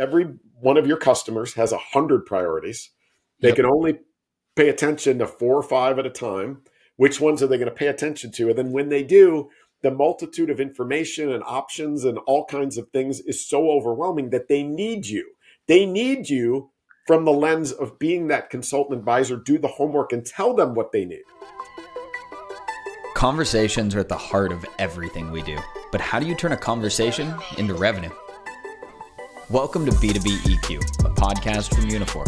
every one of your customers has a hundred priorities. They yep. can only pay attention to four or five at a time. Which ones are they going to pay attention to? And then when they do, the multitude of information and options and all kinds of things is so overwhelming that they need you. They need you from the lens of being that consultant advisor, do the homework and tell them what they need. Conversations are at the heart of everything we do. But how do you turn a conversation into revenue? Welcome to B2B EQ, a podcast from Uniphore.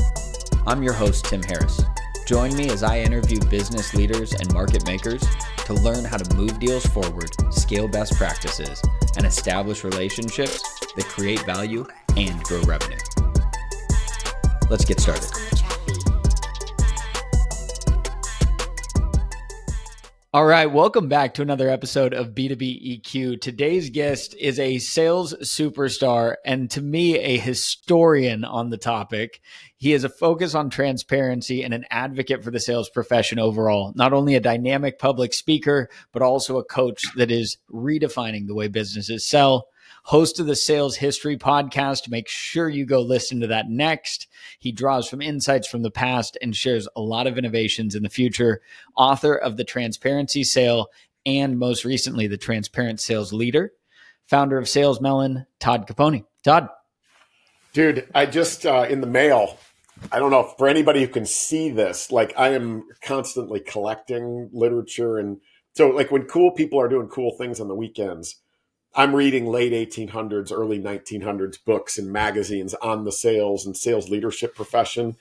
I'm your host, Tim Harris. Join me as I interview business leaders and market makers to learn how to move deals forward, scale best practices, and establish relationships that create value and grow revenue. Let's get started. All right, welcome back to another episode of B2B EQ. Today's guest is a sales superstar and to me, a historian on the topic. He is a focus on transparency and an advocate for the sales profession overall. Not only a dynamic public speaker, but also a coach that is redefining the way businesses sell host of the Sales History podcast. Make sure you go listen to that next. He draws from insights from the past and shares a lot of innovations in the future. Author of The Transparency Sale and most recently, The Transparent Sales Leader. Founder of Sales Melon, Todd Caponi. Todd. Dude, I just uh, in the mail. I don't know for anybody who can see this. Like I am constantly collecting literature, and so like when cool people are doing cool things on the weekends, I'm reading late 1800s, early 1900s books and magazines on the sales and sales leadership profession.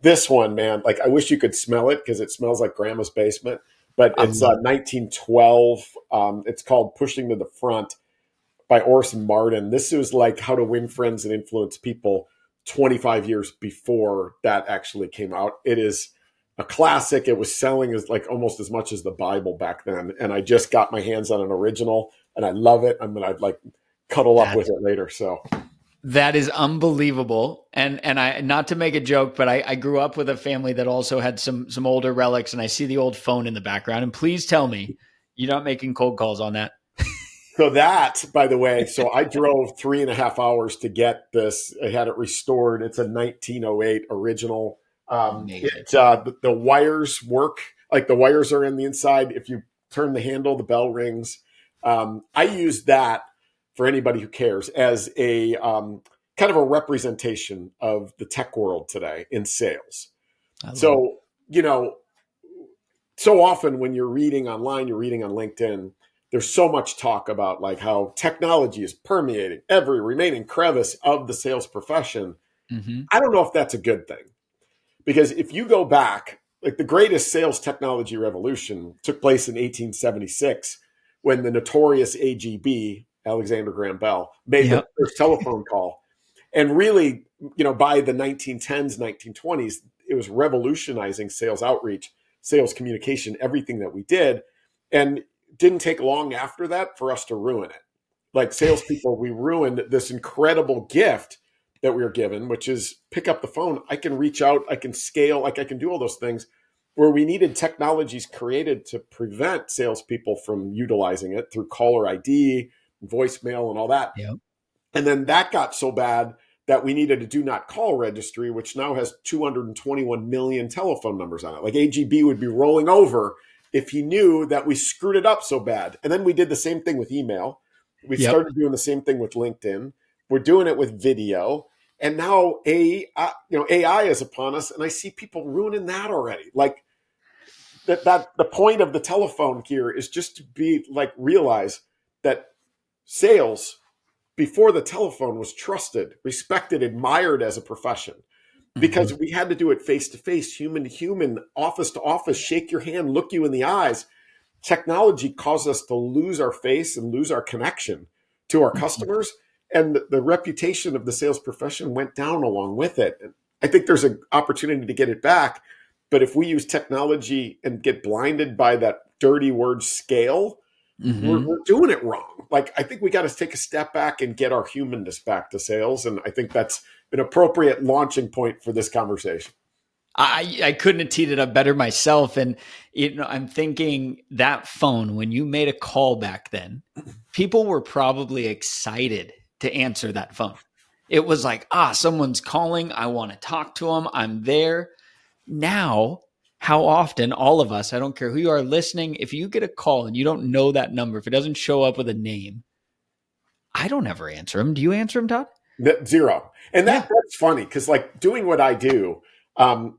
This one, man, like I wish you could smell it because it smells like grandma's basement. But it's uh, 1912. Um, it's called Pushing to the Front by Orison Marden. This was like how to win friends and influence people 25 years before that actually came out. It is a classic. It was selling as like almost as much as the Bible back then. And I just got my hands on an original and I love it. I'm gonna like cuddle up with it later. So that is unbelievable. And and I not to make a joke, but I, I grew up with a family that also had some some older relics, and I see the old phone in the background. And please tell me you're not making cold calls on that. so that, by the way, so I drove three and a half hours to get this. I had it restored. It's a 1908 original. Um, it, uh, the, the wires work like the wires are in the inside. If you turn the handle, the bell rings. Um, I use that for anybody who cares as a um, kind of a representation of the tech world today in sales. So, it. you know, so often when you're reading online, you're reading on LinkedIn, there's so much talk about like how technology is permeating every remaining crevice of the sales profession. Mm-hmm. I don't know if that's a good thing. Because if you go back, like the greatest sales technology revolution took place in 1876 when the notorious AGB, Alexander Graham Bell, made yep. the first telephone call. And really, you know, by the 1910s, 1920s, it was revolutionizing sales outreach, sales communication, everything that we did. And didn't take long after that for us to ruin it. Like salespeople, we ruined this incredible gift that we were given, which is pick up the phone. I can reach out, I can scale, like I can do all those things where we needed technologies created to prevent salespeople from utilizing it through caller ID, voicemail, and all that. Yep. And then that got so bad that we needed a do not call registry, which now has 221 million telephone numbers on it. Like AGB would be rolling over if he knew that we screwed it up so bad. And then we did the same thing with email. We yep. started doing the same thing with LinkedIn. We're doing it with video and now a uh, you know AI is upon us, and I see people ruining that already. Like that that the point of the telephone here is just to be like realize that sales before the telephone was trusted, respected, admired as a profession because mm-hmm. we had to do it face to face, human to human, office to office, shake your hand, look you in the eyes. Technology caused us to lose our face and lose our connection to our mm-hmm. And the, reputation of the sales profession went down along with it. And I think there's an opportunity to get it back, but if we use technology and get blinded by that dirty word scale, mm-hmm. we're, we're, doing it wrong. Like I think we got to take a step back and get our humanness back to sales, and I think that's an appropriate launching point for this conversation. I, I couldn't have teed it up better myself. And you know, I'm thinking that phone, when you made a call back then, people were probably excited to answer that phone. It was like, ah, someone's calling. I want to talk to them. I'm there. Now, how often, all of us, I don't care who you are listening, if you get a call and you don't know that number, if it doesn't show up with a name, I don't ever answer them. Do you answer them, Todd? Zero. And that, yeah. that's funny because, like, doing what I do, um,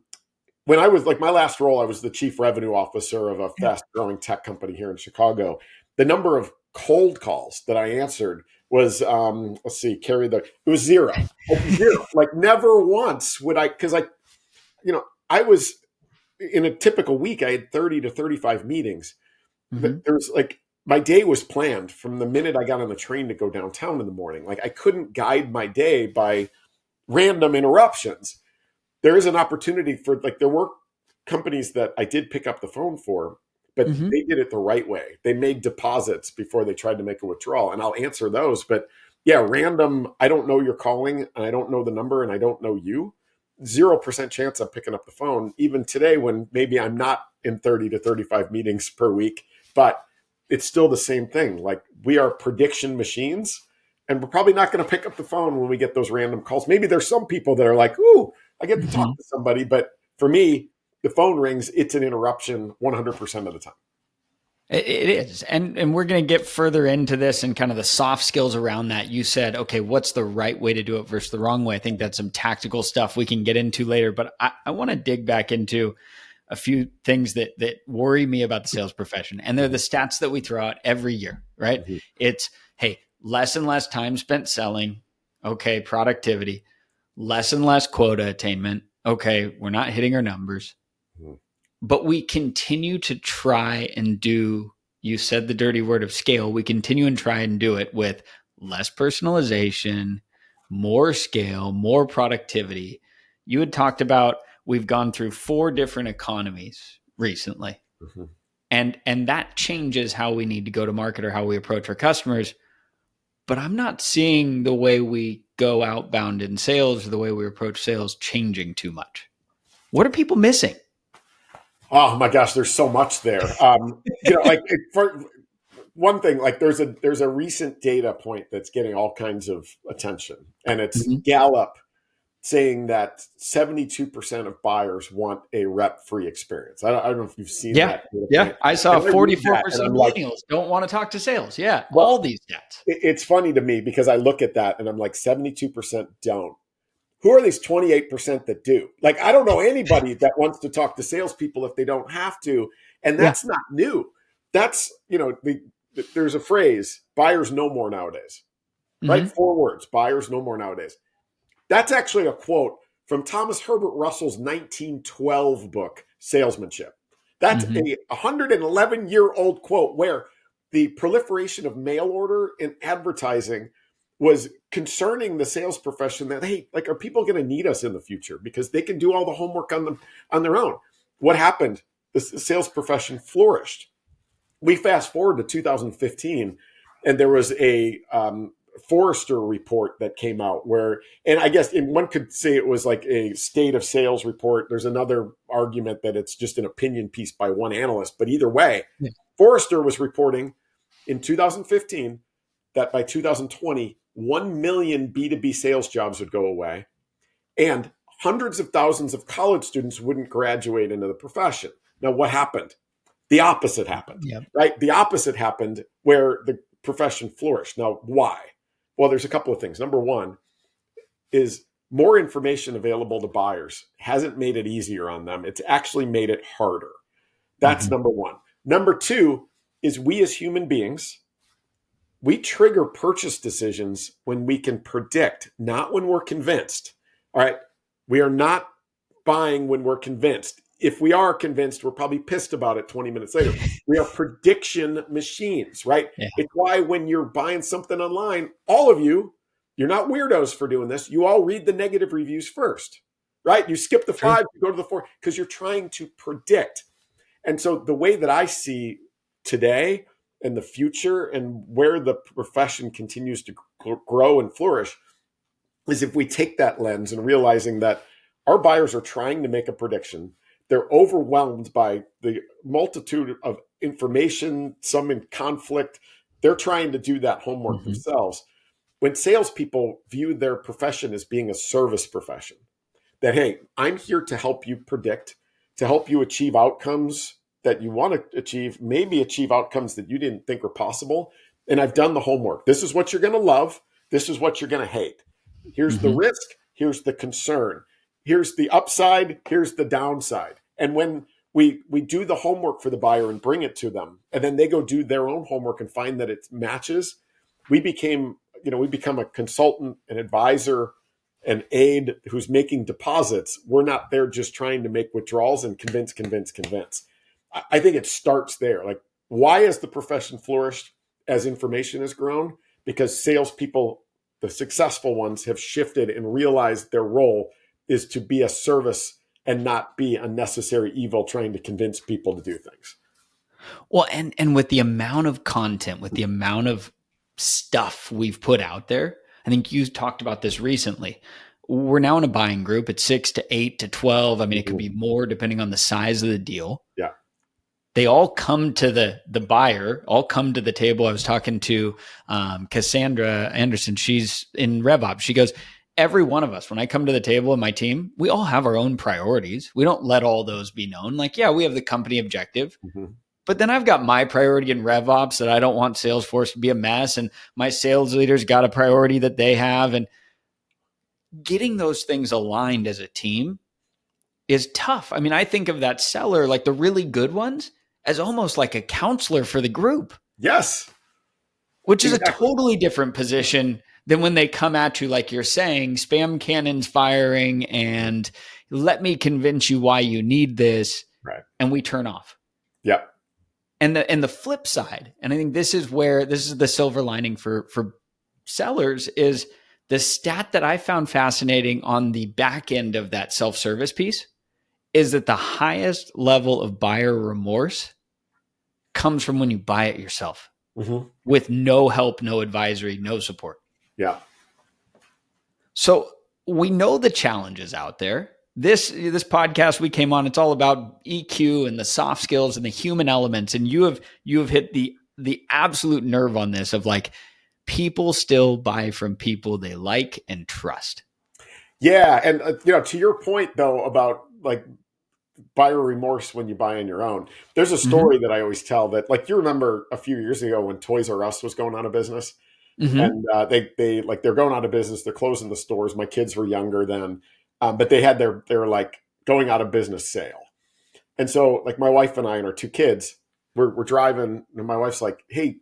when I was like my last role, I was the chief revenue officer of a fast growing tech company here in Chicago. The number of cold calls that I answered was um let's see carry the it was zero. Zero. Like never once would i because i you know i was in a typical week i had 30 to 35 meetings. Mm-hmm. there was like my day was planned from the minute i got on the train to go downtown in the morning. Like i couldn't guide my day by random interruptions. There is an opportunity for like there were companies that i did pick up the phone for but mm-hmm. they did it the right way. They made deposits before they tried to make a withdrawal, and I'll answer those. But yeah, random. I don't know you're calling, and I don't know the number, and I don't know you. Zero percent chance I'm picking up the phone, even today when maybe I'm not in 30 to 35 meetings per week. But it's still the same thing. Like we are prediction machines, and we're probably not going to pick up the phone when we get those random calls. Maybe there's some people that are like, "Ooh, I get to mm-hmm. talk to somebody," but for me, the phone rings, it's an interruption 100% of the time. It is. And and we're going to get further into this and kind of the soft skills around that. You said, okay, what's the right way to do it versus the wrong way? I think that's some tactical stuff we can get into later. But I, I want to dig back into a few things that that worry me about the sales profession. And they're the stats that we throw out every year, right? Mm-hmm. It's hey, less and less time spent selling. Okay, productivity, less and less quota attainment. Okay, we're not hitting our numbers but we continue to try and do you said the dirty word of scale we continue and try and do it with less personalization more scale more productivity. You had talked about we've gone through four different economies recently. Mm-hmm. and and that changes how we need to go to market or how we approach our customers. But i'm not seeing the way we go outbound in sales or the way we approach sales changing too much. What are people missing Oh my gosh, there's so much there. Um, you know, like for one thing, like there's a there's a recent data point that's getting all kinds of attention, and it's mm-hmm. Gallup saying that 72% of buyers want a rep free experience. I don't, I don't, know if you've seen yeah. that. Yeah. I saw 44% of millennials like, don't want to talk to sales. Yeah. Well, all these stats. It's funny to me because I look at that and I'm like, 72% don't who are these 28% that do? Like, I don't know anybody that wants to talk to salespeople if they don't have to. And that's yeah. not new. That's, you know, the, the, there's a phrase buyers no more nowadays, mm-hmm. right? Four words buyers no more nowadays. That's actually a quote from Thomas Herbert Russell's 1912 book, Salesmanship. That's mm-hmm. a 111 year old quote where the proliferation of mail order and advertising was concerning the sales profession that hey like are people going to need us in the future because they can do all the homework on them on their own what happened the sales profession flourished we fast forward to 2015 and there was a um, Forrester report that came out where, and I guess one could say it was like a state of sales report. There's another argument that it's just an opinion piece by one analyst, but either way, yeah. Forrester was reporting in 2015 that by 2020, 1 million B2B sales jobs would go away, and hundreds of thousands of college students wouldn't graduate into the profession. Now, what happened? The opposite happened, yep. right? The opposite happened where the profession flourished. Now, why? Well, there's a couple of things. Number one is more information available to buyers hasn't made it easier on them. It's actually made it harder. That's mm-hmm. number one. Number two is we as human beings we trigger purchase decisions when we can predict, not when we're convinced. All right. We are not buying when we're convinced. If we are convinced, we're probably pissed about it 20 minutes later. We are prediction machines, right? Yeah. It's why when you're buying something online, all of you, you're not weirdos for doing this. You all read the negative reviews first, right? You skip the five, you go to the four, because you're trying to predict. And so the way that I see today, and the future and where the profession continues to grow and flourish is if we take that lens and realizing that our buyers are trying to make a prediction. They're overwhelmed by the multitude of information some in conflict. They're trying to do that homework mm-hmm. themselves. When salespeople view their profession as being a service profession, that, hey, I'm here to help you predict, to help you achieve outcomes that you want to achieve, maybe achieve outcomes that you didn't think were possible. And I've done the homework. This is what you're going to love. This is what you're going to hate. Here's mm-hmm. the risk. Here's the concern. Here's the upside. Here's the downside. And when we we do the homework for the buyer and bring it to them, and then they go do their own homework and find that it matches, we became you know we become a consultant, an advisor, an aide who's making deposits. We're not there just trying to make withdrawals and convince, convince, convince. I think it starts there. Like, why has the profession flourished as information has grown? Because salespeople, the successful ones, have shifted and realized their role is to be a service and not be a necessary evil trying to convince people to do things. Well, and and with the amount of content, with the amount of stuff we've put out there, I think you talked about this recently. We're now in a buying group. It's six to eight to twelve. I mean, it could mm-hmm. be more depending on the size of the deal. Yeah they all come to the the buyer, all come to the table. I was talking to um, Cassandra Anderson. She's in RevOps. She goes, every one of us, when I come to the table in my team, we all have our own priorities. We don't let all those be known. Like, yeah, we have the company objective. Mm-hmm. But then I've got my priority in RevOps that I don't want Salesforce to be a mess. And my sales leaders got a priority that they have. And getting those things aligned as a team is tough. I mean, I think of that seller, like the really good ones, as almost like a counselor for the group. Yes. Which exactly. is a totally different position than when they come at you, like you're saying, spam cannons firing and let me convince you why you need this. Right. And we turn off. Yeah. And the and the flip side, and I think this is where this is the silver lining for for sellers is the stat that I found fascinating on the back end of that self-service piece is that the highest level of buyer remorse comes from when you buy it yourself mm-hmm. with no help, no advisory, no support. Yeah. So we know the challenges out there. This this podcast we came on, it's all about EQ and the soft skills and the human elements. And you have you have hit the the absolute nerve on this of like people still buy from people they like and trust. Yeah, and uh, you know, to your point though about like buyer remorse when you buy on your own. There's a mm-hmm. story mm-hmm. that I always tell that, like, you remember a few years ago when Toys R Us was going out of business, mm-hmm. and uh, they they like they're going out of business. They're closing the stores. My kids were younger then, um, but they had their their like going out of business sale, and so like my wife and I and our two kids, we're we're driving, and my wife's like, "Hey,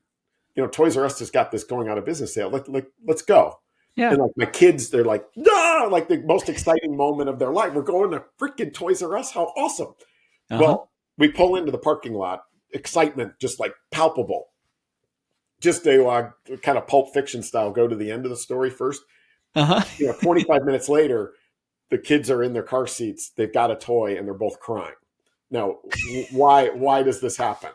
you know, Toys R Us has got this going out of business sale. Let, let let's go." Yeah. And like my kids, they're like, no, like the most exciting moment of their life. We're going to freaking Toys R Us. How awesome. Uh-huh. Well, we pull into the parking lot, excitement just like palpable. Just a uh, kind of pulp fiction style, go to the end of the story first. Uh-huh. you know, 25 minutes later, the kids are in their car seats. They've got a toy and they're both crying. Now, why why does this happen?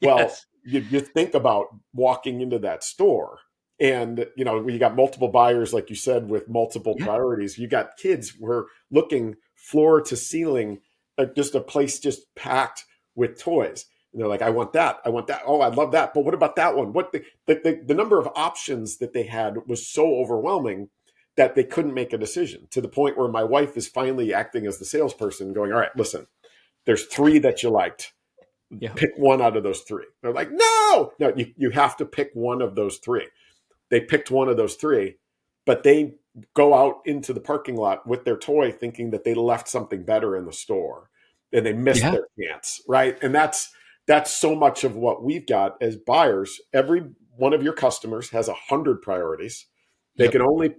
Well, yes. you, you think about walking into that store and you know you got multiple buyers like you said with multiple yeah. priorities. You got kids were looking floor to ceiling like just a place just packed with toys. And they're like i want that. I want that. Oh i love that. But what about that one? What the the, the, the number of options that they had was so overwhelming that they couldn't make a decision to the point where my wife is finally acting as the salesperson going all right listen there's three that you liked. Yeah. pick one out of those three. They're like no no you, you have to pick one of those three they picked one of those three, but they go out into the parking lot with their toy thinking that they left something better in the store and they missed yeah. their chance, right? And that's that's so much of what we've got as buyers. Every one of your customers has a hundred priorities. They yep. can only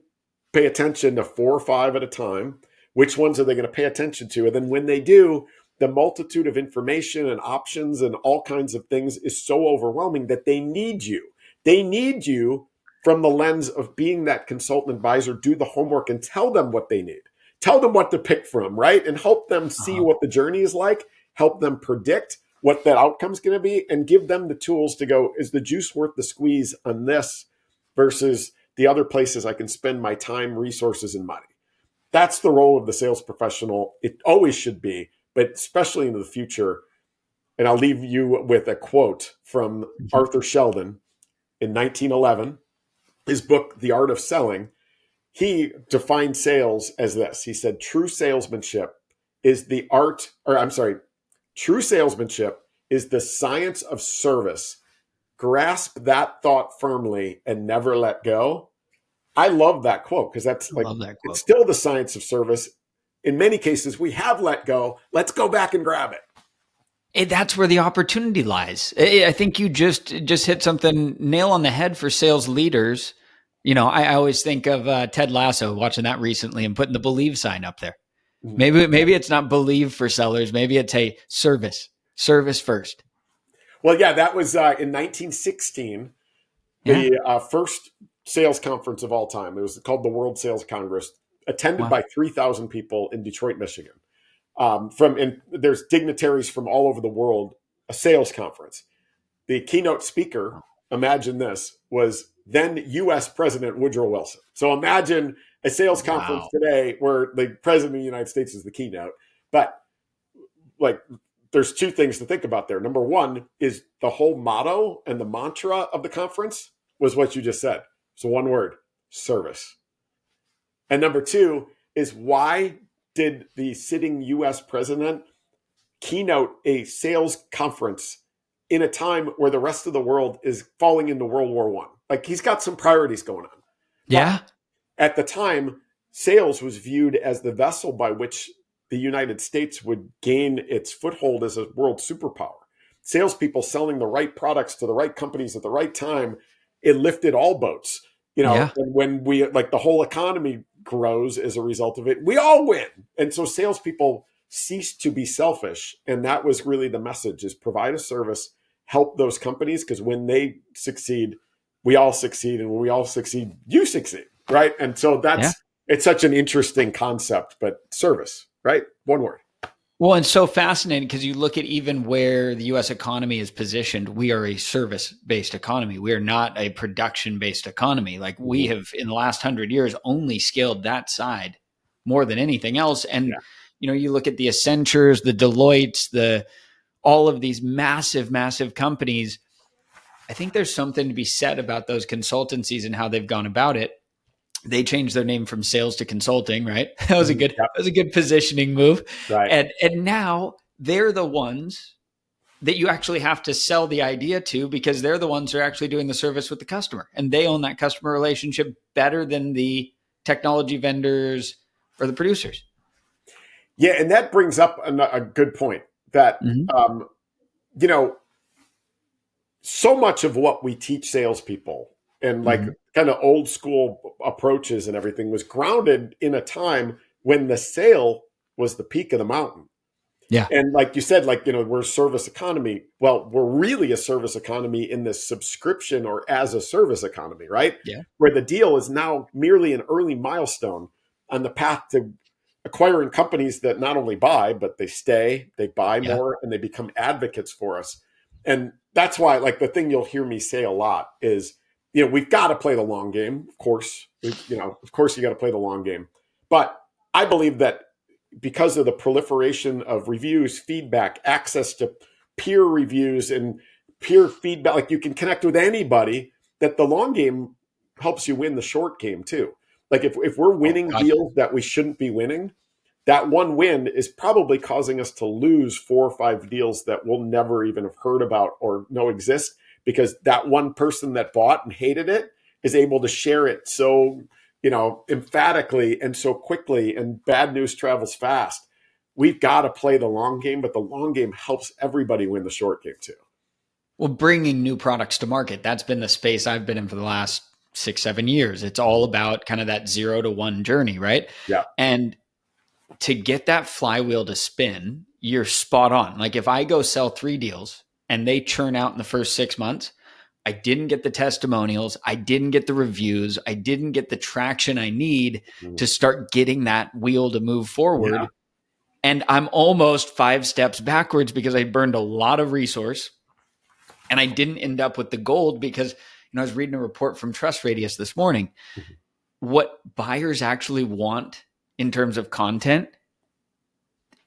pay attention to four or five at a time. Which ones are they going to pay attention to? And then when they do, the multitude of information and options and all kinds of things is so overwhelming that they need you. They need you from the lens of being that consultant advisor, do the homework and tell them what they need. Tell them what to pick from, right? And help them see uh-huh. what the journey is like, help them predict what that outcome is going to be, and give them the tools to go, is the juice worth the squeeze on this versus the other places I can spend my time, resources, and money? That's the role of the sales professional. It always should be, but especially into the future. And I'll leave you with a quote from mm-hmm. Arthur Sheldon in 1911 his book, The Art of Selling, he defined sales as this. He said, true salesmanship is the art, or I'm sorry, true salesmanship is the science of service. Grasp that thought firmly and never let go. I love that quote because that's like that it's still the science of service. In many cases, we have let go. Let's go back and grab it. It that's where the opportunity lies. I think you just just hit something nail on the head for sales leaders. You know, I, I always think of uh, Ted Lasso watching that recently and putting the believe sign up there. Mm-hmm. Maybe maybe it's not believe for sellers. Maybe it's a service service first. Well, yeah, that was uh, in 1916, the yeah. uh, first sales conference of all time. It was called the World Sales Congress, attended wow. by 3,000 people in Detroit, Michigan. Um, from and there's dignitaries from all over the world. A sales conference. The keynote speaker, imagine this, was then U.S. President Woodrow Wilson. So imagine a sales conference wow. today where the president of the United States is the keynote. But like there's two things to think about there. Number one is the whole motto and the mantra of the conference was what you just said. So one word, service. And number two is why did the sitting US president keynote a sales conference in a time where the rest of the world is falling into World War One? Like he's got some priorities going on. Yeah. But at the time, sales was viewed as the vessel by which the United States would gain its foothold as a world superpower. Salespeople selling the right products to the right companies at the right time, it lifted all boats. You know, yeah. when we like the whole economy grows as a result of it, we all win. And so salespeople cease to be selfish. And that was really the message is provide a service, help those companies, because when they succeed, we all succeed. And when we all succeed, you succeed. Right. And so that's yeah. it's such an interesting concept, but service right? One word. Well, and so fascinating because you look at even where the US economy is positioned, we are a service based economy. We are not a production based economy. Like we mm-hmm. have in the last hundred years only scaled that side more than anything else. And, yeah. you know, you look at the Accentures, the Deloittes, the, all of these massive, massive companies. I think there's something to be said about those consultancies and how they've gone about it they changed their name from sales to consulting, right? That was a good yep. that was a good positioning move. Right. And and now they're the ones that you actually have to sell the idea to because they're the ones who are actually doing the service with the customer and they own that customer relationship better than the technology vendors or the producers. Yeah, and that brings up a, a good point that mm-hmm. um, you know so much of what we teach salespeople and like mm-hmm. kind of old school approaches and everything was grounded in a time when the sale was the peak of the mountain. Yeah. And like you said, like, you know, we're a service economy. Well, we're really a service economy in this subscription or as a service economy, right? Yeah. Where the deal is now merely an early milestone on the path to acquiring companies that not only buy, but they stay, they buy yeah. more, and they become advocates for us. And that's why, like, the thing you'll hear me say a lot is you know, we've got to play the long game, of course. We, you know, of course, you got to play the long game. But I believe that because of the proliferation of reviews, feedback, access to peer reviews, and peer feedback, like you can connect with anybody, that the long game helps you win the short game too. Like if, if we're oh, winning oh, deals that we shouldn't be winning, that one win is probably causing us to lose four or five deals that we'll never even have heard about or know exist because that one person that bought and hated it is able to share it so you know emphatically and so quickly and bad news travels fast. We've got to play the long game but the long game helps everybody win the short game too. Well bringing new products to market that's been the space i've been in for the last six seven years. It's all about kind of that zero to one journey right? Yeah. And to get that flywheel to spin you're spot on. Like if i go sell three deals and they churn out in the first six months, I didn't get the testimonials. I didn't get the reviews. I didn't get the traction I need mm. to start getting that wheel to move forward. Yeah. And I'm almost five steps backwards because I burned a lot of resource and I didn't end up with the gold because, you know, I was reading a report from Trust Radius this morning. Mm-hmm. What buyers actually want in terms of content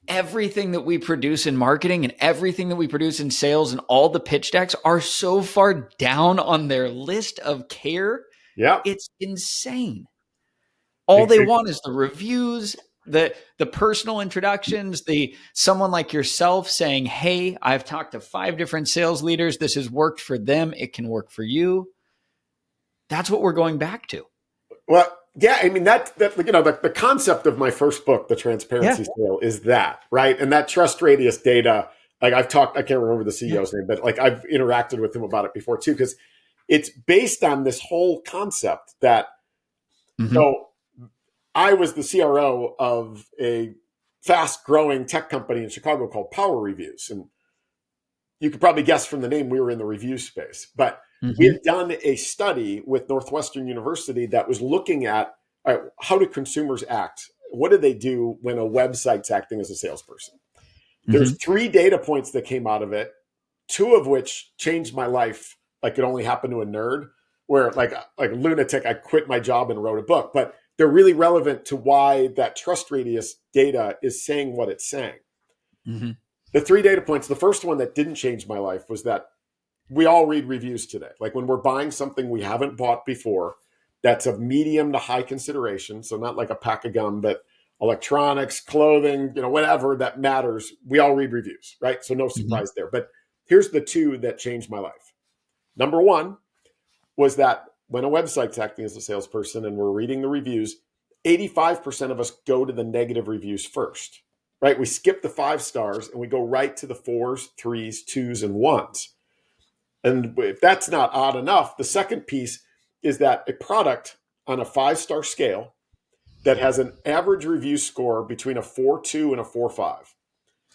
everything that we produce in marketing and everything that we produce in sales and all the pitch decks are so far down on their list of care Yeah. It's insane. All they want is the reviews, the the personal introductions, the someone like yourself saying, "Hey, I've talked to five different sales leaders. This has worked for them. It can work for you." That's what we're going back to. Well, yeah, I mean that that you know the, the concept of my first book, The Transparency yeah. Sale, is that right, and that trust radius data. Like I've talked, I can't remember the CEO's yeah. name, but like I've interacted with him about it before too, because it's based on this whole concept that mm-hmm. so I was the CRO of a fast growing tech company in Chicago called Power Reviews, and you could probably guess from the name we were in the review space, but Mm-hmm. We had done a study with Northwestern University that was looking at right, how do consumers act? What do they do when a website's acting as a salesperson? Mm-hmm. There's three data points that came out of it, two of which changed my life like it only happened to a nerd, where like like lunatic, I quit my job and wrote a book. But they're really relevant to why that trust radius data is saying what it's saying. Mm-hmm. The three data points, the first one that didn't change my life was that we all read reviews today. Like when we're buying something we haven't bought before, that's of medium to high consideration. So not like a pack of gum, but electronics, clothing, you know, whatever that matters. We all read reviews, right? So no mm-hmm. surprise mm-hmm. there. But here's the two that changed my life. Number one was that when a website's acting as a salesperson and we're reading the reviews, 85% of us go to the negative reviews first, right? We skip the five stars and we go right to the fours, threes, twos, and ones. And if that's not odd enough, the second piece is that a product on a five star scale that has an average review score between a 4 2 and a 4 5.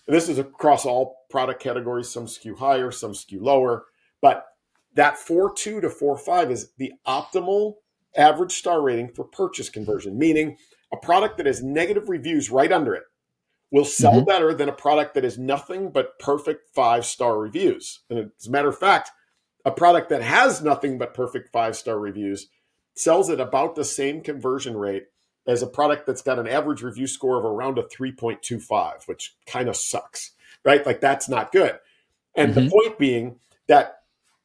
And this is across all product categories. Some skew higher, some skew lower. But that 4 2 to 4 5 is the optimal average star rating for purchase conversion, meaning a product that has negative reviews right under it will sell mm-hmm. better than a product that has nothing but perfect five star reviews. And as a matter of fact, a product that has nothing but perfect five star reviews sells at about the same conversion rate as a product that's got an average review score of around a 3.25, which kind of sucks, right? Like that's not good. And mm-hmm. the point being that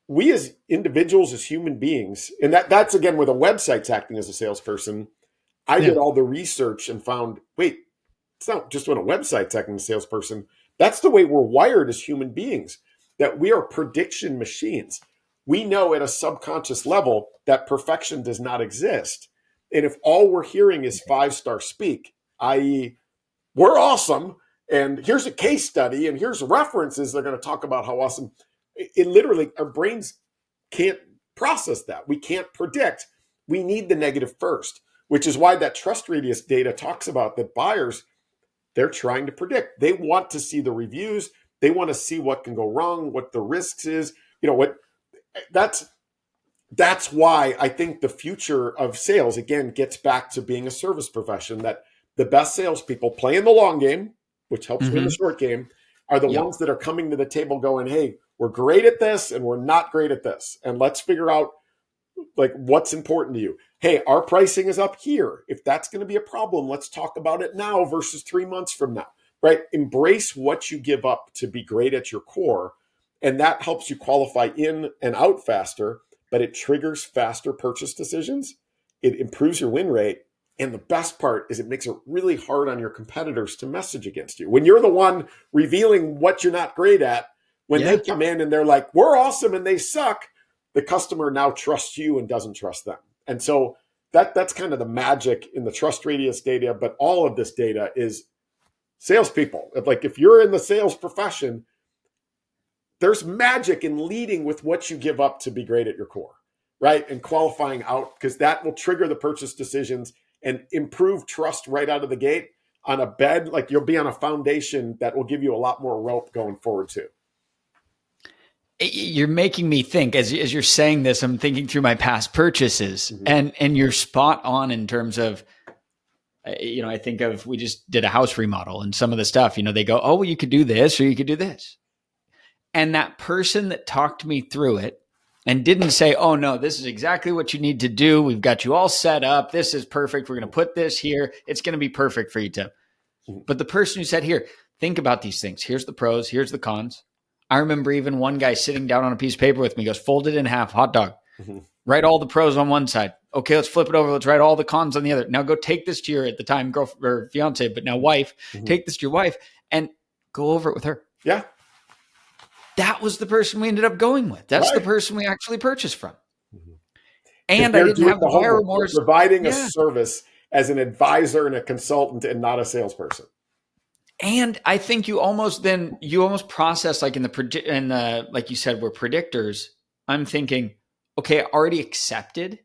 we as individuals, as human beings, and that that's again where the website's acting as a salesperson. I yeah. did all the research and found, wait, it's not just when a website's acting as a salesperson. That's the way we're wired as human beings that we are prediction machines. We know at a subconscious level that perfection does not exist. And if all we're hearing is five star speak, i.e., we're awesome, and here's a case study, and here's references they're going to talk about how awesome, it, it literally, our brains can't process that. We can't predict. We need the negative first, which is why that trust radius data talks about that buyers, they're trying to predict. They want to see the reviews they want to see what can go wrong, what the risks is. You know what? That's that's why I think the future of sales again gets back to being a service profession. That the best salespeople play in the long game, which helps mm-hmm. win the short game, are the yep. ones that are coming to the table going, "Hey, we're great at this, and we're not great at this, and let's figure out like what's important to you." Hey, our pricing is up here. If that's going to be a problem, let's talk about it now versus three months from now right? Embrace what you give up to be great at your core. And that helps you qualify in and out faster, but it triggers faster purchase decisions. It improves your win rate. And the best part is it makes it really hard on your competitors to message against you. When you're the one revealing what you're not great at, when yeah. they come in and they're like, we're awesome and they suck, the customer now trusts you and doesn't trust them. And so that that's kind of the magic in the trust radius data, but all of this data is salespeople. Like if you're in the sales profession, there's magic in leading with what you give up to be great at your core, right? And qualifying out because that will trigger the purchase decisions and improve trust right out of the gate on a bed. Like you'll be on a foundation that will give you a lot more rope going forward too. You're making me think as as you're saying this. I'm thinking through my past purchases, mm-hmm. and and you're spot on in terms of you know, I think of we just did a house remodel and some of the stuff, you know, they go, oh, well, you could do this or you could do this. And that person that talked me through it and didn't say, oh, no, this is exactly what you need to do. We've got you all set up. This is perfect. We're going to put this here. It's going to be perfect for you, Tim. Mm-hmm. But the person who said, here, think about these things. Here's the pros, here's the cons. I remember even one guy sitting down on a piece of paper with me, goes, fold it in half, hot dog. Mm-hmm. Write all the pros on one side. Okay, let's flip it over. Let's write all the cons on the other. Now go take this to your at the time girlfriend or fiance, but now wife. Mm-hmm. Take this to your wife and go over it with her. Yeah. That was the person we ended up going with. That's right. the person we actually purchased from. Mm-hmm. And I didn't have the remorse. Providing yeah. a service as an advisor and a consultant and not a salesperson. And I think you almost then you almost process like in the in the like you said we're predictors. I'm thinking, okay, I already accepted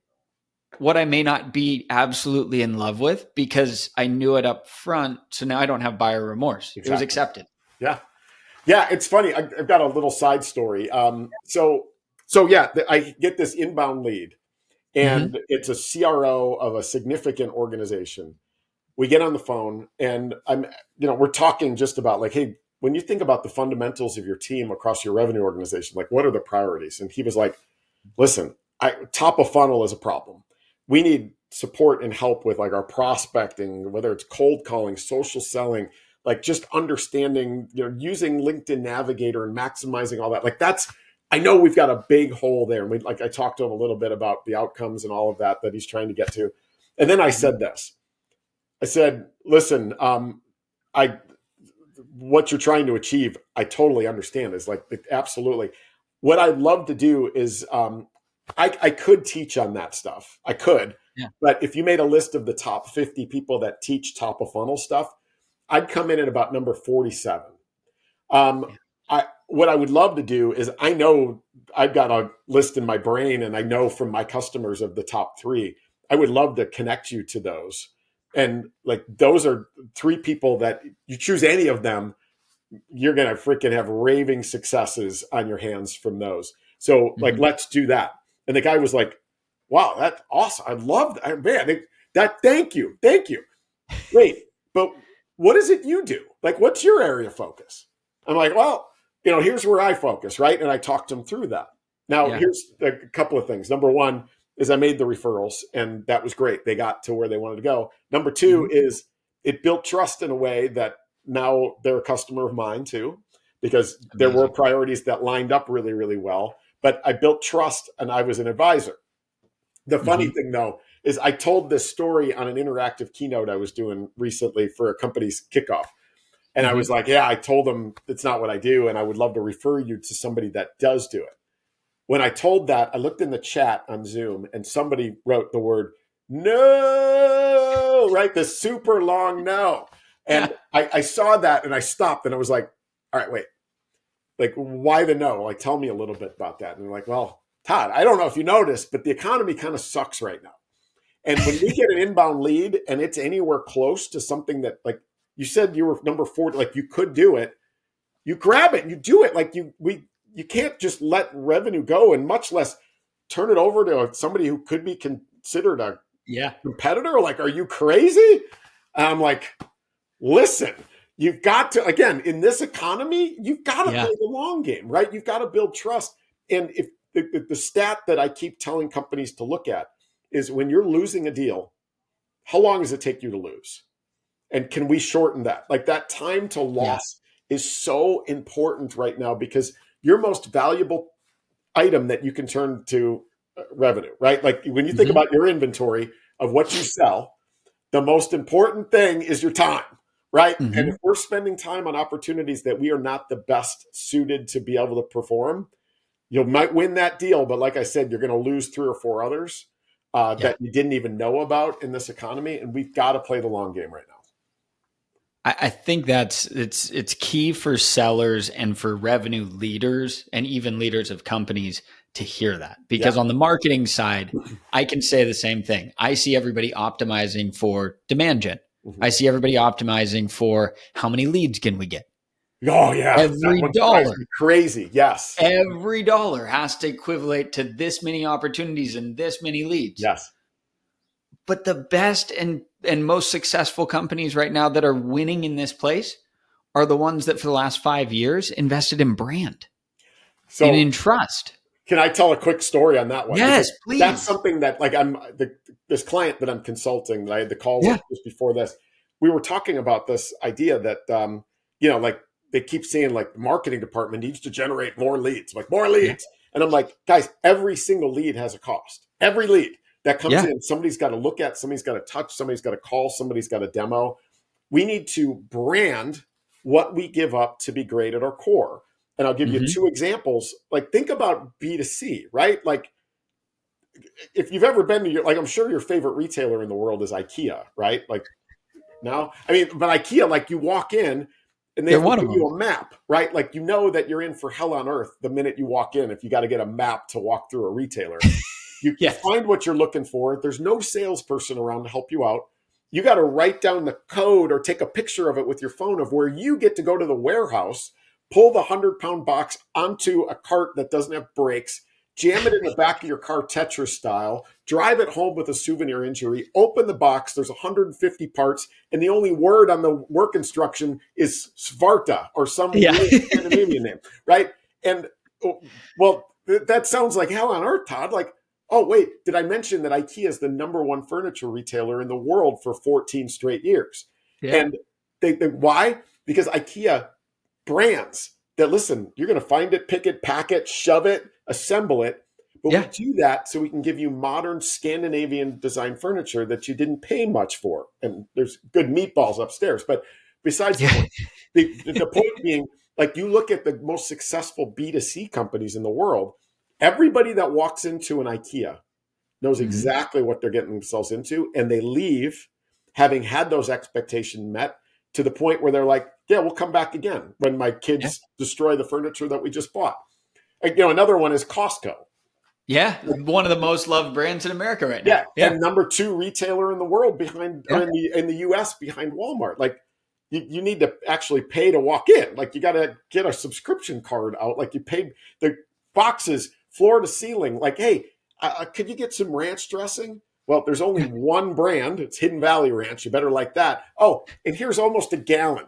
what I may not be absolutely in love with because I knew it up front. So now I don't have buyer remorse. Exactly. It was accepted. Yeah. Yeah. It's funny. I've got a little side story. Um, so, so yeah, I get this inbound lead and mm-hmm. it's a CRO of a significant organization. We get on the phone and I'm, you know, we're talking just about like, hey, when you think about the fundamentals of your team across your revenue organization, like what are the priorities? And he was like, listen, I, top of funnel is a problem. We need support and help with like our prospecting, whether it's cold calling, social selling, like just understanding, you know, using LinkedIn Navigator and maximizing all that. Like that's I know we've got a big hole there. And we like I talked to him a little bit about the outcomes and all of that that he's trying to get to. And then I said this. I said, listen, um, I what you're trying to achieve, I totally understand. Is like absolutely. What I'd love to do is um, I, I could teach on that stuff. I could. Yeah. But if you made a list of the top 50 people that teach top of funnel stuff, I'd come in at about number 47. Um, yeah. I, what I would love to do is I know I've got a list in my brain and I know from my customers of the top three. I would love to connect you to those. And like those are three people that you choose any of them, you're gonna freaking have raving successes on your hands from those. So like mm-hmm. let's do that. And the guy was like, Wow, that's awesome. I love that. Man, that thank you. Thank you. Wait, but what is it you do? Like what's your area of focus? I'm like, well, you know, here's where I focus, right? And I talked him through that. Now, yeah. here's a couple of things. Number one is I made the referrals, and that was great. They got to where they wanted to go. Number 2 mm-hmm. is it built trust in a way that now they're a customer of mine too, because Amazing. there were priorities that lined up really, really well. But I built trust and I was an advisor. The funny mm-hmm. thing though is I told this story on an interactive keynote I was doing recently for a company's kickoff. And mm-hmm. I was like, yeah, I told them it's not what I do. And I would love to refer you to somebody that does do it. When I told that, I looked in the chat on Zoom and somebody wrote the word no, right? The super long no. And I, I saw that and I stopped and I was like, all right, wait. Like, why the no? Like, tell me a little bit about that. And they're like, well, Todd, I don't know if you noticed, but the economy kind of sucks right now. And when we get an inbound lead and it's anywhere close to something that like you said you were number four, like you could do it. You grab it, and you do it. Like you, we, you can't just let revenue go, and much less turn it over to somebody who could be considered a yeah competitor. Like, are you crazy? I'm like, listen, you've got to again in this economy, you've got to yeah. play the long game, right? You've got to build trust. And if the, the, the stat that I keep telling companies to look at is when you're losing a deal, how long does it take you to lose? and can we shorten that like that time to loss yeah. is so important right now because your most valuable item that you can turn to uh, revenue right like when you think mm-hmm. about your inventory of what you sell the most important thing is your time right mm-hmm. and if we're spending time on opportunities that we are not the best suited to be able to perform you might win that deal but like i said you're going to lose three or four others uh, yeah. that you didn't even know about in this economy and we've got to play the long game right now I, I think that's it's it's key for sellers and for revenue leaders and even leaders of companies to hear that because yeah. on the marketing side i can say the same thing i see everybody optimizing for demand general mm-hmm. i see everybody optimizing for how many leads can we get. Oh yeah. Every dollar. crazy. Yes. Every dollar has to equivalent to this many opportunities and this many leads. Yes. But the best and and most successful companies right now that are winning in this place are the ones that for the last five years invested in brand so and in trust. Can I tell a quick story on that one? Yes, because please. That's something that like I'm the, this client that I'm consulting that I had the call yeah. with just before this. We were talking about this idea that um, you know, like they keep saying like the marketing department needs to generate more leads, like more leads. And I'm like, guys, every single lead has a cost. Every lead that comes yeah. in, somebody's got to look at, somebody's got to touch, somebody's got to call, somebody's got to demo. We need to brand what we give up to be great at our core. And I'll give mm-hmm. you two examples. Like, think about B2C, right? Like, if you've ever been to your, like, I'm sure your favorite retailer in the world is IKEA, right? Like, no, I mean, but IKEA, like, you walk in and they give you a map, right? Like, you know that you're in for hell on earth the minute you walk in if you got to get a map to walk through a retailer. You yes. find what you're looking for. There's no salesperson around to help you out. You got to write down the code or take a picture of it with your phone of where you get to go to the warehouse, pull the 100 pound box onto a cart that doesn't have brakes, jam it in the back of your car Tetris style, drive it home with a souvenir injury, open the box, there's 150 parts, and the only word on the work instruction is Svarta or some yeah. Scandinavian name, right? And oh, well, that sounds like hell on earth, Todd. Like Oh, wait, did I mention that IKEA is the number one furniture retailer in the world for 14 straight years? Yeah. And they, they, why? Because IKEA brands that listen, you're going to find it, pick it, pack it, shove it, assemble it. But yeah. we do that so we can give you modern Scandinavian design furniture that you didn't pay much for. And there's good meatballs upstairs. But besides yeah. the, the, the point being, like you look at the most successful B2C companies in the world, Everybody that walks into an IKEA knows mm-hmm. exactly what they're getting themselves into, and they leave having had those expectations met to the point where they're like, "Yeah, we'll come back again when my kids yeah. destroy the furniture that we just bought." And, you know, another one is Costco. Yeah, one of the most loved brands in America right now. Yeah, yeah. and number two retailer in the world behind yeah. in the in the U.S. behind Walmart. Like, you, you need to actually pay to walk in. Like, you got to get a subscription card out. Like, you paid the boxes floor to ceiling. Like, hey, uh, uh, could you get some ranch dressing? Well, there's only one brand. It's Hidden Valley Ranch. You better like that. Oh, and here's almost a gallon.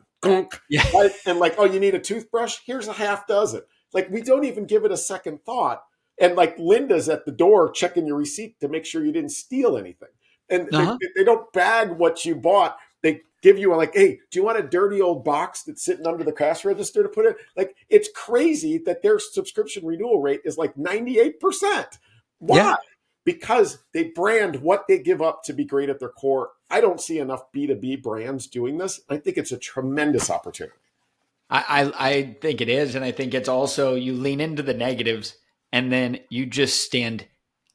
Yeah. Right? And like, oh, you need a toothbrush? Here's a half dozen. Like, we don't even give it a second thought. And like Linda's at the door checking your receipt to make sure you didn't steal anything. And uh-huh. they, they don't bag what you bought. They give you a like, hey, do you want a dirty old box that's sitting under the cash register to put it? Like, it's crazy that their subscription renewal rate is like 98%. Why? Yeah. Because they brand what they give up to be great at their core. I don't see enough B2B brands doing this. I think it's a tremendous opportunity. I, I, I think it is. And I think it's also you lean into the negatives and then you just stand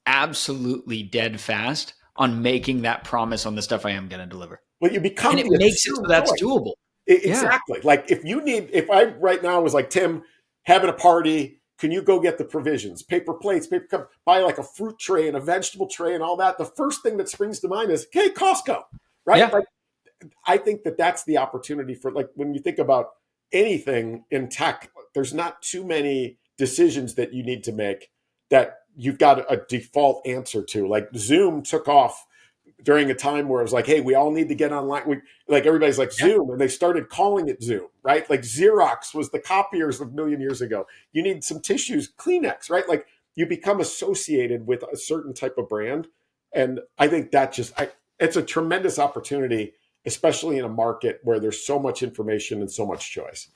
absolutely dead fast on making that promise on the stuff I am going to deliver. Well, you become and it makes it so that's doable. It, exactly. Yeah. Like if you need, if I right now was like Tim having a party, can you go get the provisions, paper plates, paper cup, buy like a fruit tray and a vegetable tray and all that? The first thing that springs to mind is, hey, Costco, right? Yeah. Like, I think that that's the opportunity for like when you think about anything in tech, there's not too many decisions that you need to make that you've got a default answer to. Like Zoom took off during a time where it was like, hey, we all need to get online. We, like everybody's like. Zoom, and they started calling it Zoom, right? Like Xerox was the copiers of a million years ago. You need some tissues, Kleenex, right? Like you become associated with a certain type of brand, and I think that just I, it's a tremendous opportunity, especially in a market where there's so much information and so much choice.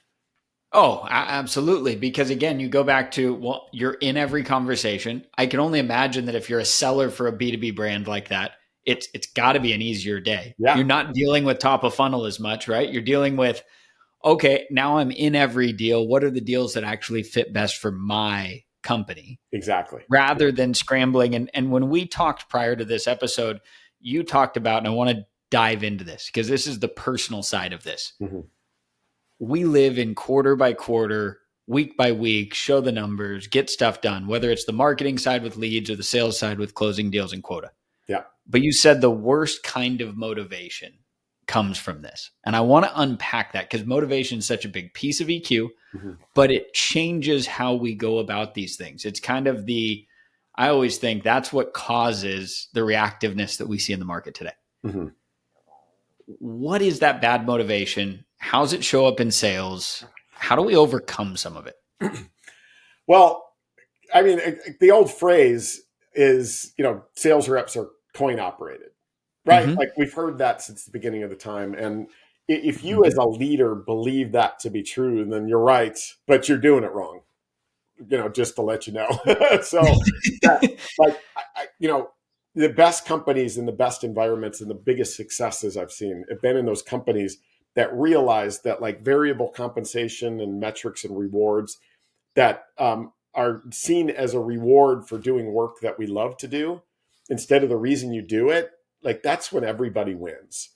Oh, absolutely. Because again, you go back to, well, you're in every conversation. I can only imagine that if you're a seller for a B2B brand like that, it's it's got to be an easier day. Yeah. You're not dealing with top of funnel as much, right? You're dealing with okay, now I'm in every deal. What are the deals that actually fit best for my company? Exactly. Rather yeah. than scrambling and and when we talked prior to this episode, you talked about and I want to dive into this because this is the personal side of this. Mm-hmm. We live in quarter by quarter week by week, show the numbers, get stuff done, whether it's the marketing side with leads or the sales side with closing deals and quota. Yeah. But you said the worst kind of motivation comes from this. And I want to unpack that because motivation is such a big piece of EQ, mm-hmm. but it changes how we go about these things. It's kind of the, I always think that's what causes the reactiveness that we see in the market today. Mm-hmm. What is that bad motivation? How does it show up in sales? How do we overcome some of it? well, I mean, the old phrase is, you know, sales reps are coin operated, right? Mm-hmm. Like we've heard that since the beginning of the time. And if you mm-hmm. as a leader believe that to be true, then you're right, but you're doing it wrong. you know, just to let you know. so, like, I, you know, the best companies and the best environments and the biggest successes I've seen have been in those companies that realize that like variable compensation and metrics and rewards that um, are seen as a reward for doing work that we love to do instead of the reason you do it like that's when everybody wins.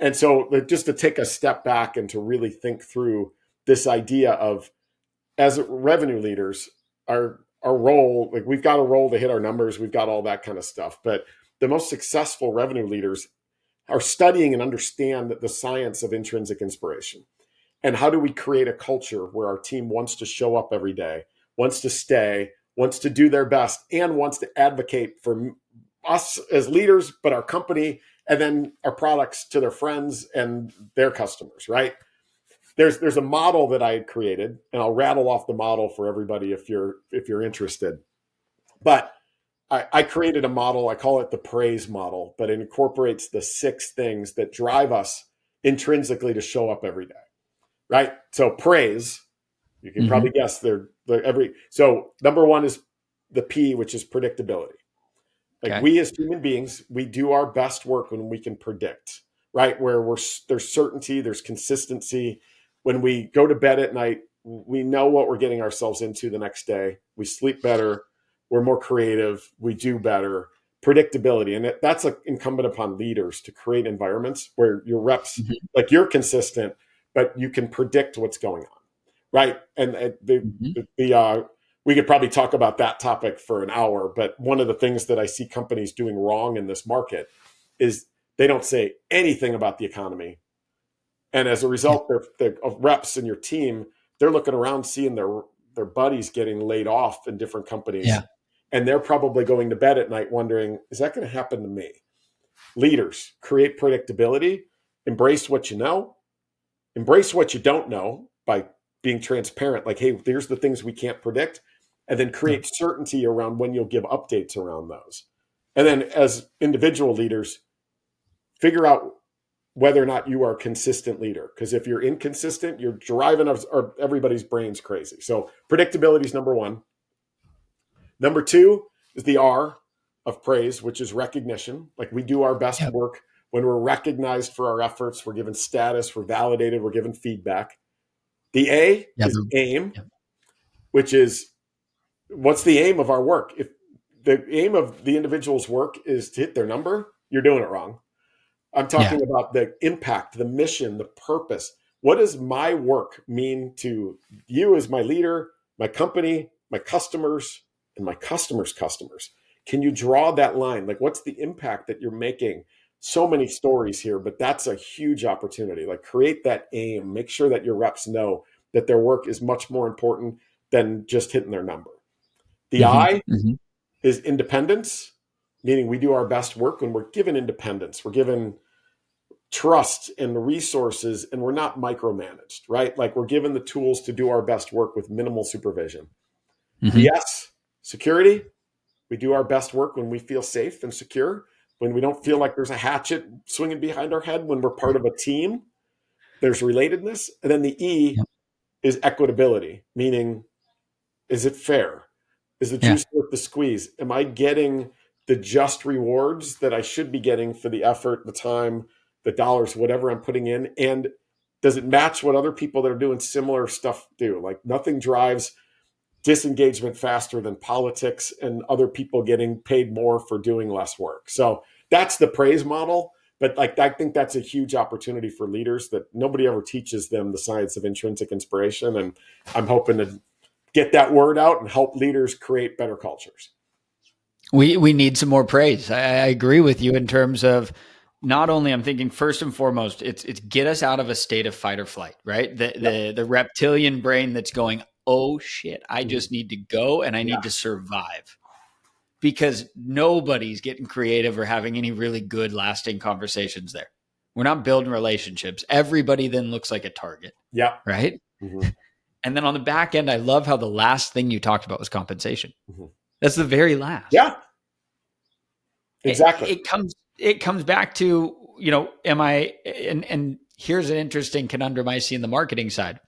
And so just to take a step back and to really think through this idea of as revenue leaders our our role like we've got a role to hit our numbers we've got all that kind of stuff but the most successful revenue leaders are studying and understand the science of intrinsic inspiration. And how do we create a culture where our team wants to show up every day wants to stay wants to do their best and wants to advocate for us as leaders but our company and then our products to their friends and their customers right? There's there's a model that i had created and i'll rattle off the model for everybody if you're if you're interested. But I, I created a model i call it the praise model but it incorporates the six things that drive us intrinsically to show up every day right? So praise you can mm-hmm. probably guess they're, they're every so number one is the p which is predictability like okay. we as human beings, we do our best work when we can predict, right? Where we're there's certainty, there's consistency. When we go to bed at night, we know what we're getting ourselves into the next day. We sleep better, we're more creative, we do better. Predictability, and that's incumbent upon leaders to create environments where your reps, mm-hmm. like you're consistent, but you can predict what's going on, right? And, and the mm-hmm. the, the uh, we could probably talk about that topic for an hour. But one of the things that I see companies doing wrong in this market is they don't say anything about the economy. And as a result, their, their reps and your team, they're looking around seeing their their buddies getting laid off in different companies. Yeah. And they're probably going to bed at night wondering, is that going to happen to me? Leaders create predictability, embrace what you know, embrace what you don't know by being transparent. Like, hey, here's the things we can't predict and then create certainty around when you'll give updates around those. And then as individual leaders, figure out whether or not you are a consistent leader. Because if you're inconsistent, you're driving our, everybody's brains crazy. So predictability is number one. Number two is the R of praise, which is recognition. Like we do our best yep. work when we're recognized for our efforts, we're given status, we're validated, we're given feedback. The A yep. is aim, yep. which is what's the aim of our work? If the aim of the individual's work is to hit their number, you're doing it wrong. I'm talking yeah. about the impact, the mission, the purpose. What does my work mean to you as my leader, my company, my customers, and my customers' customers? Can you draw that line? Like, what's the impact that you're making? So many stories here, but that's a huge opportunity. Like, create that aim, make sure that your reps know that their work is much more important than just hitting their number. The mm-hmm. I mm-hmm. is independence, meaning we do our best work when we're given independence. We're given trust and the resources and we're not micromanaged, right? Like we're given the tools to do our best work with minimal supervision. Mm-hmm. Yes, security. We do our best work when we feel safe and secure, when we don't feel like there's a hatchet swinging behind our head, when we're part of a team. There's relatedness. And then the E is equitability, meaning is it fair? Is the juice yeah. worth the squeeze? Am I getting the just rewards that I should be getting for the effort, the time, the dollars, whatever I'm putting in? And does it match what other people that are doing similar stuff do? Like nothing drives disengagement faster than politics and other people getting paid more for doing less work. So that's the praise model. But like I think that's a huge opportunity for leaders that nobody ever teaches them the science of intrinsic inspiration. And I'm hoping to get that word out and help leaders create better cultures. We we need some more praise. I, I agree with you in terms of not only I'm thinking first and foremost, it's it's get us out of a state of fight or flight, right? The the the reptilian brain that's going, oh shit, I mm-hmm. just need to go and I need yeah. to survive. Because nobody's getting creative or having any really good lasting conversations there. We're not building relationships. Everybody then looks like a target. Yeah. Right. Mm-hmm. And then on the back end, I love how the last thing you talked about was compensation. Mm-hmm. That's the very last. Yeah. Exactly. It, it, comes it comes back to, you know, am I and and here's an interesting conundrum I see in the marketing side.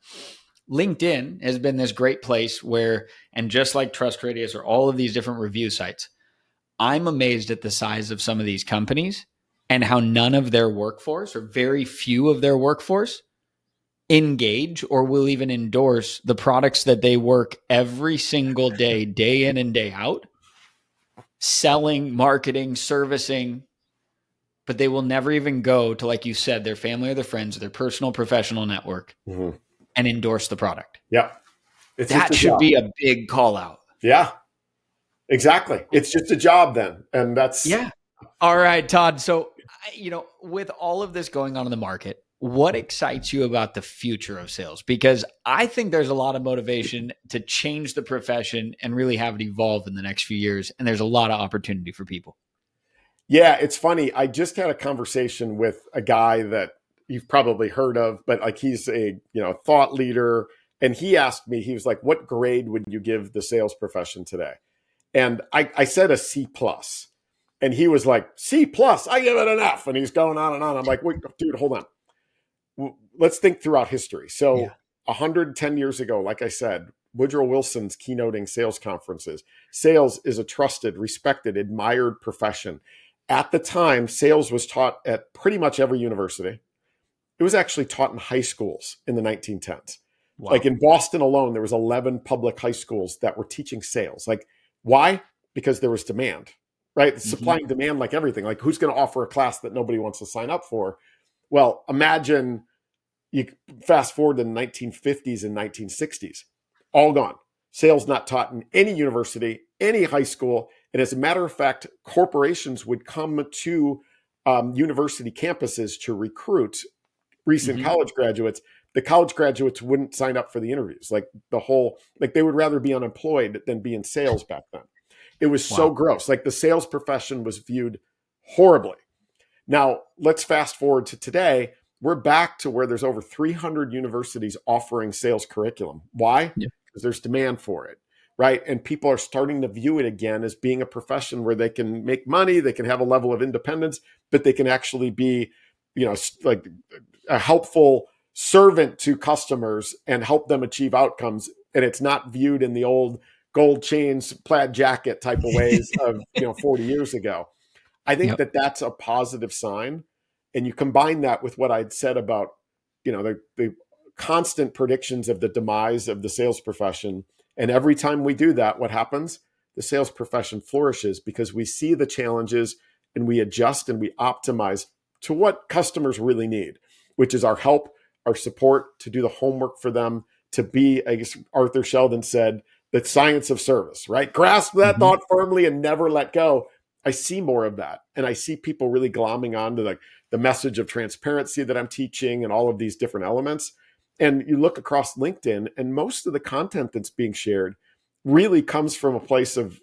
LinkedIn has been this great place where, and just like TrustRadius or all of these different review sites, I'm amazed at the size of some of these companies and how none of their workforce or very few of their workforce engage or will even endorse the products that they work every single day, day in and day out, selling, marketing, servicing, but they will never even go to, like you said, their family or their friends or their personal professional network mm-hmm. and endorse the product. Yeah. It's that should job. be a big call out. Yeah. Exactly. It's just a job then. And that's. Yeah. All right, Todd. So, you know, with all of this going on in the market, what excites you about the future of sales? Because I think there's a lot of motivation to change the profession and really have it evolve in the next few years. And there's a lot of opportunity for people. Yeah, it's funny. I just had a conversation with a guy that you've probably heard of, but like he's a you know thought leader, and he asked me, he was like, "What grade would you give the sales profession today?" And I, I said a C plus, and he was like, "C plus, I give it an F," and he's going on and on. I'm like, "Wait, dude, hold on." Let's think throughout history. So, yeah. 110 years ago, like I said, Woodrow Wilson's keynoting sales conferences. Sales is a trusted, respected, admired profession. At the time, sales was taught at pretty much every university. It was actually taught in high schools in the 1910s. Wow. Like in Boston alone, there was 11 public high schools that were teaching sales. Like why? Because there was demand, right? Mm-hmm. Supply and demand, like everything. Like who's going to offer a class that nobody wants to sign up for? Well, imagine you fast forward to the 1950s and 1960s, all gone. Sales not taught in any university, any high school. And as a matter of fact, corporations would come to um, university campuses to recruit recent mm-hmm. college graduates. The college graduates wouldn't sign up for the interviews. Like the whole, like they would rather be unemployed than be in sales back then. It was wow. so gross. Like the sales profession was viewed horribly. Now, let's fast forward to today. We're back to where there's over 300 universities offering sales curriculum. Why? Yeah. Because there's demand for it, right? And people are starting to view it again as being a profession where they can make money, they can have a level of independence, but they can actually be, you know, like a helpful servant to customers and help them achieve outcomes. And it's not viewed in the old gold chains, plaid jacket type of ways of, you know, 40 years ago. I think yep. that that's a positive sign. And you combine that with what I'd said about, you know, the, the constant predictions of the demise of the sales profession. And every time we do that, what happens? The sales profession flourishes because we see the challenges and we adjust and we optimize to what customers really need, which is our help, our support to do the homework for them, to be, I guess Arthur Sheldon said, the science of service, right? Grasp that mm-hmm. thought firmly and never let go. I see more of that. And I see people really glomming onto the, the message of transparency that I'm teaching and all of these different elements. And you look across LinkedIn, and most of the content that's being shared really comes from a place of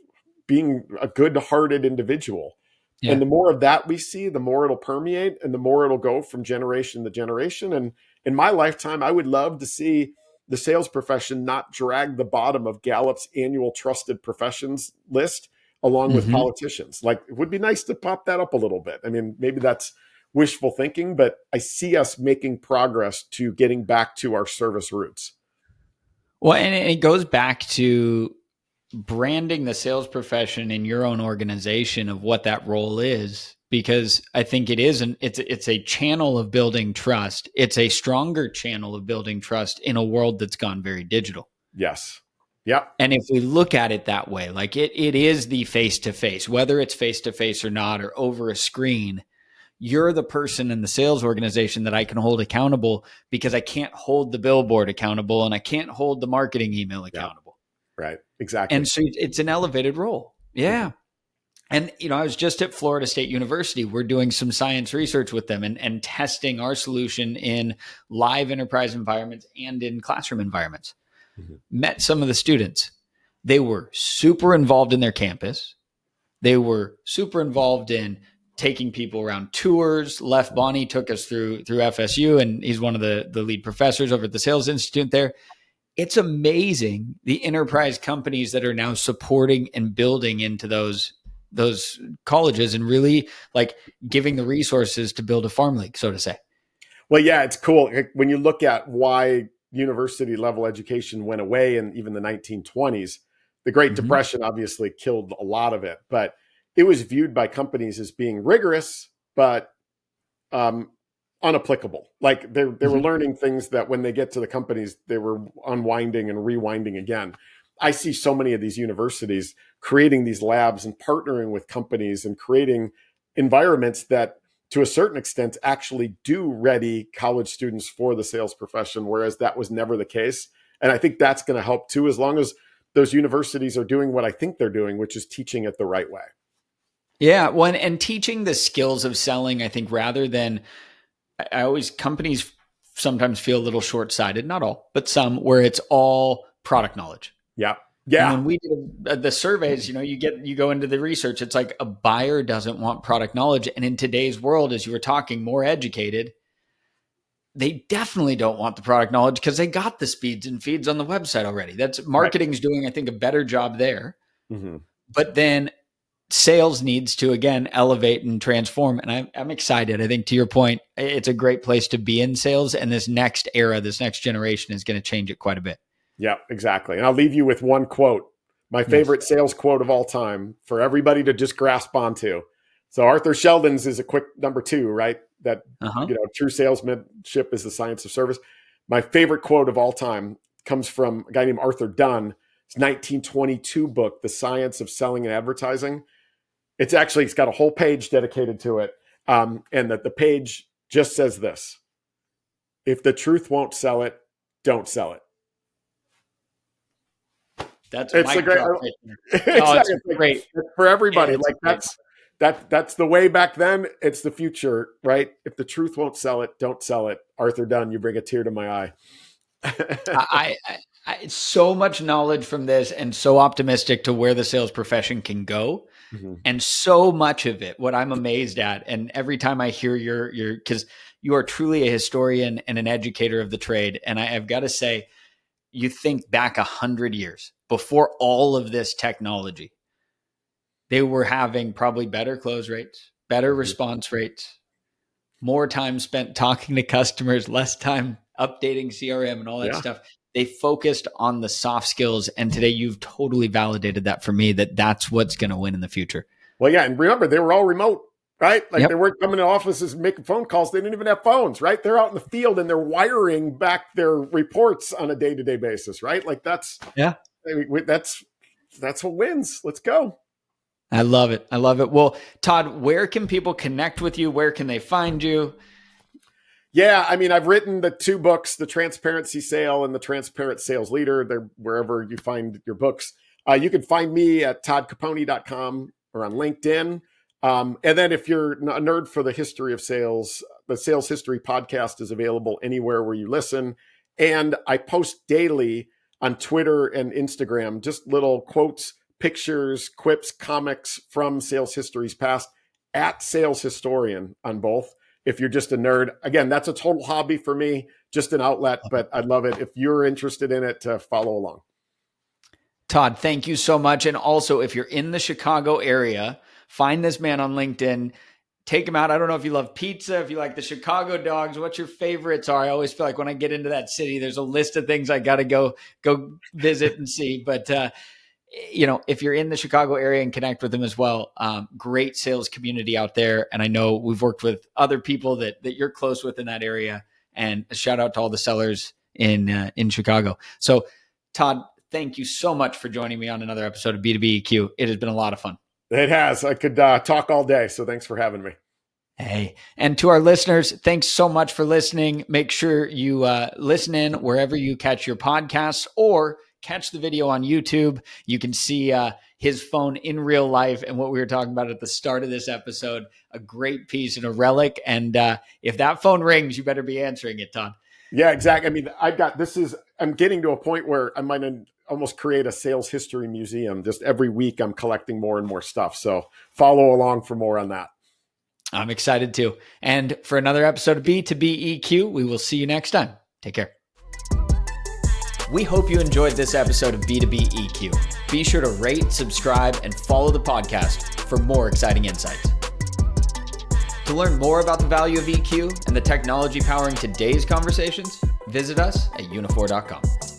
being a good hearted individual. Yeah. And the more of that we see, the more it'll permeate and the more it'll go from generation to generation. And in my lifetime, I would love to see the sales profession not drag the bottom of Gallup's annual trusted professions list along mm-hmm. with politicians. Like it would be nice to pop that up a little bit. I mean, maybe that's wishful thinking, but I see us making progress to getting back to our service roots. Well, and it goes back to branding the sales profession in your own organization of what that role is because I think it is an it's it's a channel of building trust. It's a stronger channel of building trust in a world that's gone very digital. Yes. Yeah. And if we look at it that way, like it it is the face to face, whether it's face to face or not, or over a screen, you're the person in the sales organization that I can hold accountable because I can't hold the billboard accountable and I can't hold the marketing email accountable. Yeah. Right. Exactly. And so it's an elevated role. Yeah. Mm-hmm. And you know, I was just at Florida State University. We're doing some science research with them and, and testing our solution in live enterprise environments and in classroom environments mm-hmm. met some of the students. They were super involved in their campus. They were super involved in taking people around tours. Left Bonnie took us through through FSU, and he's one of the the lead professors over at the Sales Institute there. It's amazing the enterprise companies that are now supporting and building into those those colleges and really like giving the resources to build a farm league, so to say. Well, yeah, it's cool when you look at why university level education went away in even the 1920s. The Great mm-hmm. Depression obviously killed a lot of it, but it was viewed by companies as being rigorous, but um, unapplicable. Like they they mm-hmm. were learning things that when they get to the companies, they were unwinding and rewinding again. I see so many of these universities creating these labs and partnering with companies and creating environments that to a certain extent actually do ready college students for the sales profession whereas that was never the case. And i think that's going to help too as long as those universities are doing what i think they're doing which is teaching it the right way. Yeah one and teaching the skills of selling i think rather than i always companies sometimes feel a little short-sighted not all but some where it's all product knowledge. Yeah yeah. And when we did the surveys, you know, you get you go into the research. It's like a buyer doesn't want product knowledge, and in today's world, as you were talking, more educated, they definitely don't want the product knowledge because they got the speeds and feeds on the website already. That's marketing's right. doing, I think, a better job there. Mm-hmm. But then sales needs to again elevate and transform. And I'm, I'm excited. I think to your point, it's a great place to be in sales, and this next era, this next generation, is going to change it quite a bit. Yeah, exactly. And I'll leave you with one quote, my favorite yes. sales quote of all time for everybody to just grasp onto. So Arthur Sheldon's is a quick number two, right? That uh-huh. you know, true salesmanship is the science of service. My favorite quote of all time comes from a guy named Arthur Dunn. His 1922 book, The Science of Selling and Advertising. It's actually it's got a whole page dedicated to it, um, and that the page just says this: If the truth won't sell it, don't sell it. That's it's a great, right exactly. oh, it's great for everybody. like that's that that's the way back then. It's the future, right? If the truth won't sell it, don't sell it. Arthur Dunn, you bring a tear to my eye. I, I, I, so much knowledge from this, and so optimistic to where the sales profession can go. Mm-hmm. And so much of it, what I'm amazed at, and every time I hear your your because you are truly a historian and an educator of the trade, and I, I've got to say, you think back a hundred years before all of this technology, they were having probably better close rates, better mm-hmm. response rates, more time spent talking to customers, less time updating CRM and all that yeah. stuff. They focused on the soft skills. And today you've totally validated that for me that that's what's going to win in the future. Well, yeah. And remember, they were all remote right? Like yep. they weren't coming to offices making phone calls. They didn't even have phones, right? They're out in the field and they're wiring back their reports on a day to day basis, right? Like that's yeah, that's that's what wins. Let's go. I love it. I love it. Well, Todd, where can people connect with you? Where can they find you? Yeah, I mean, I've written the two books, The Transparency Sale and The Transparent Sales Leader. They're wherever you find your books. Uh, you can find me at toddcaponi.com or on LinkedIn. Um, and then if you're a nerd for the history of sales, the Sales History podcast is available anywhere where you listen. And I post daily on Twitter and Instagram, just little quotes, pictures, quips, comics from sales histories past at Sales Historian on both. If you're just a nerd, again, that's a total hobby for me, just an outlet, but I'd love it if you're interested in it to follow along. Todd, thank you so much. And also, if you're in the Chicago area, find this man on LinkedIn take them out. I don't know if you love pizza, if you like the Chicago dogs, what your favorites are. I always feel like when I get into that city, there's a list of things I got to go go visit and see. But uh, you know, if you're in the Chicago area and connect with them as well, um, great sales community out there. And I know we've worked with other people that that you're close with in that area. And a shout out to all the sellers in uh, in Chicago. So, Todd, thank you so much for joining me on another episode of B2B EQ. It has been a lot of fun. It has. I could uh, talk all day. So thanks for having me. Hey, and to our listeners, thanks so much for listening. Make sure you uh, listen in wherever you catch your podcasts or catch the video on YouTube. You can see uh, his phone in real life and what we were talking about at the start of this episode. A great piece and a relic. And uh, if that phone rings, you better be answering it, Todd. Yeah, exactly. I mean, I've got this is, I'm getting to a point where I might almost create a sales history museum. Just every week, I'm collecting more and more stuff. So follow along for more on that. I'm excited too. And for another episode of B2B EQ, we will see you next time. Take care. We hope you enjoyed this episode of B2B EQ. Be sure to rate, subscribe, and follow the podcast for more exciting insights. To learn more about the value of EQ and the technology powering today's conversations, visit us at uniphore.com.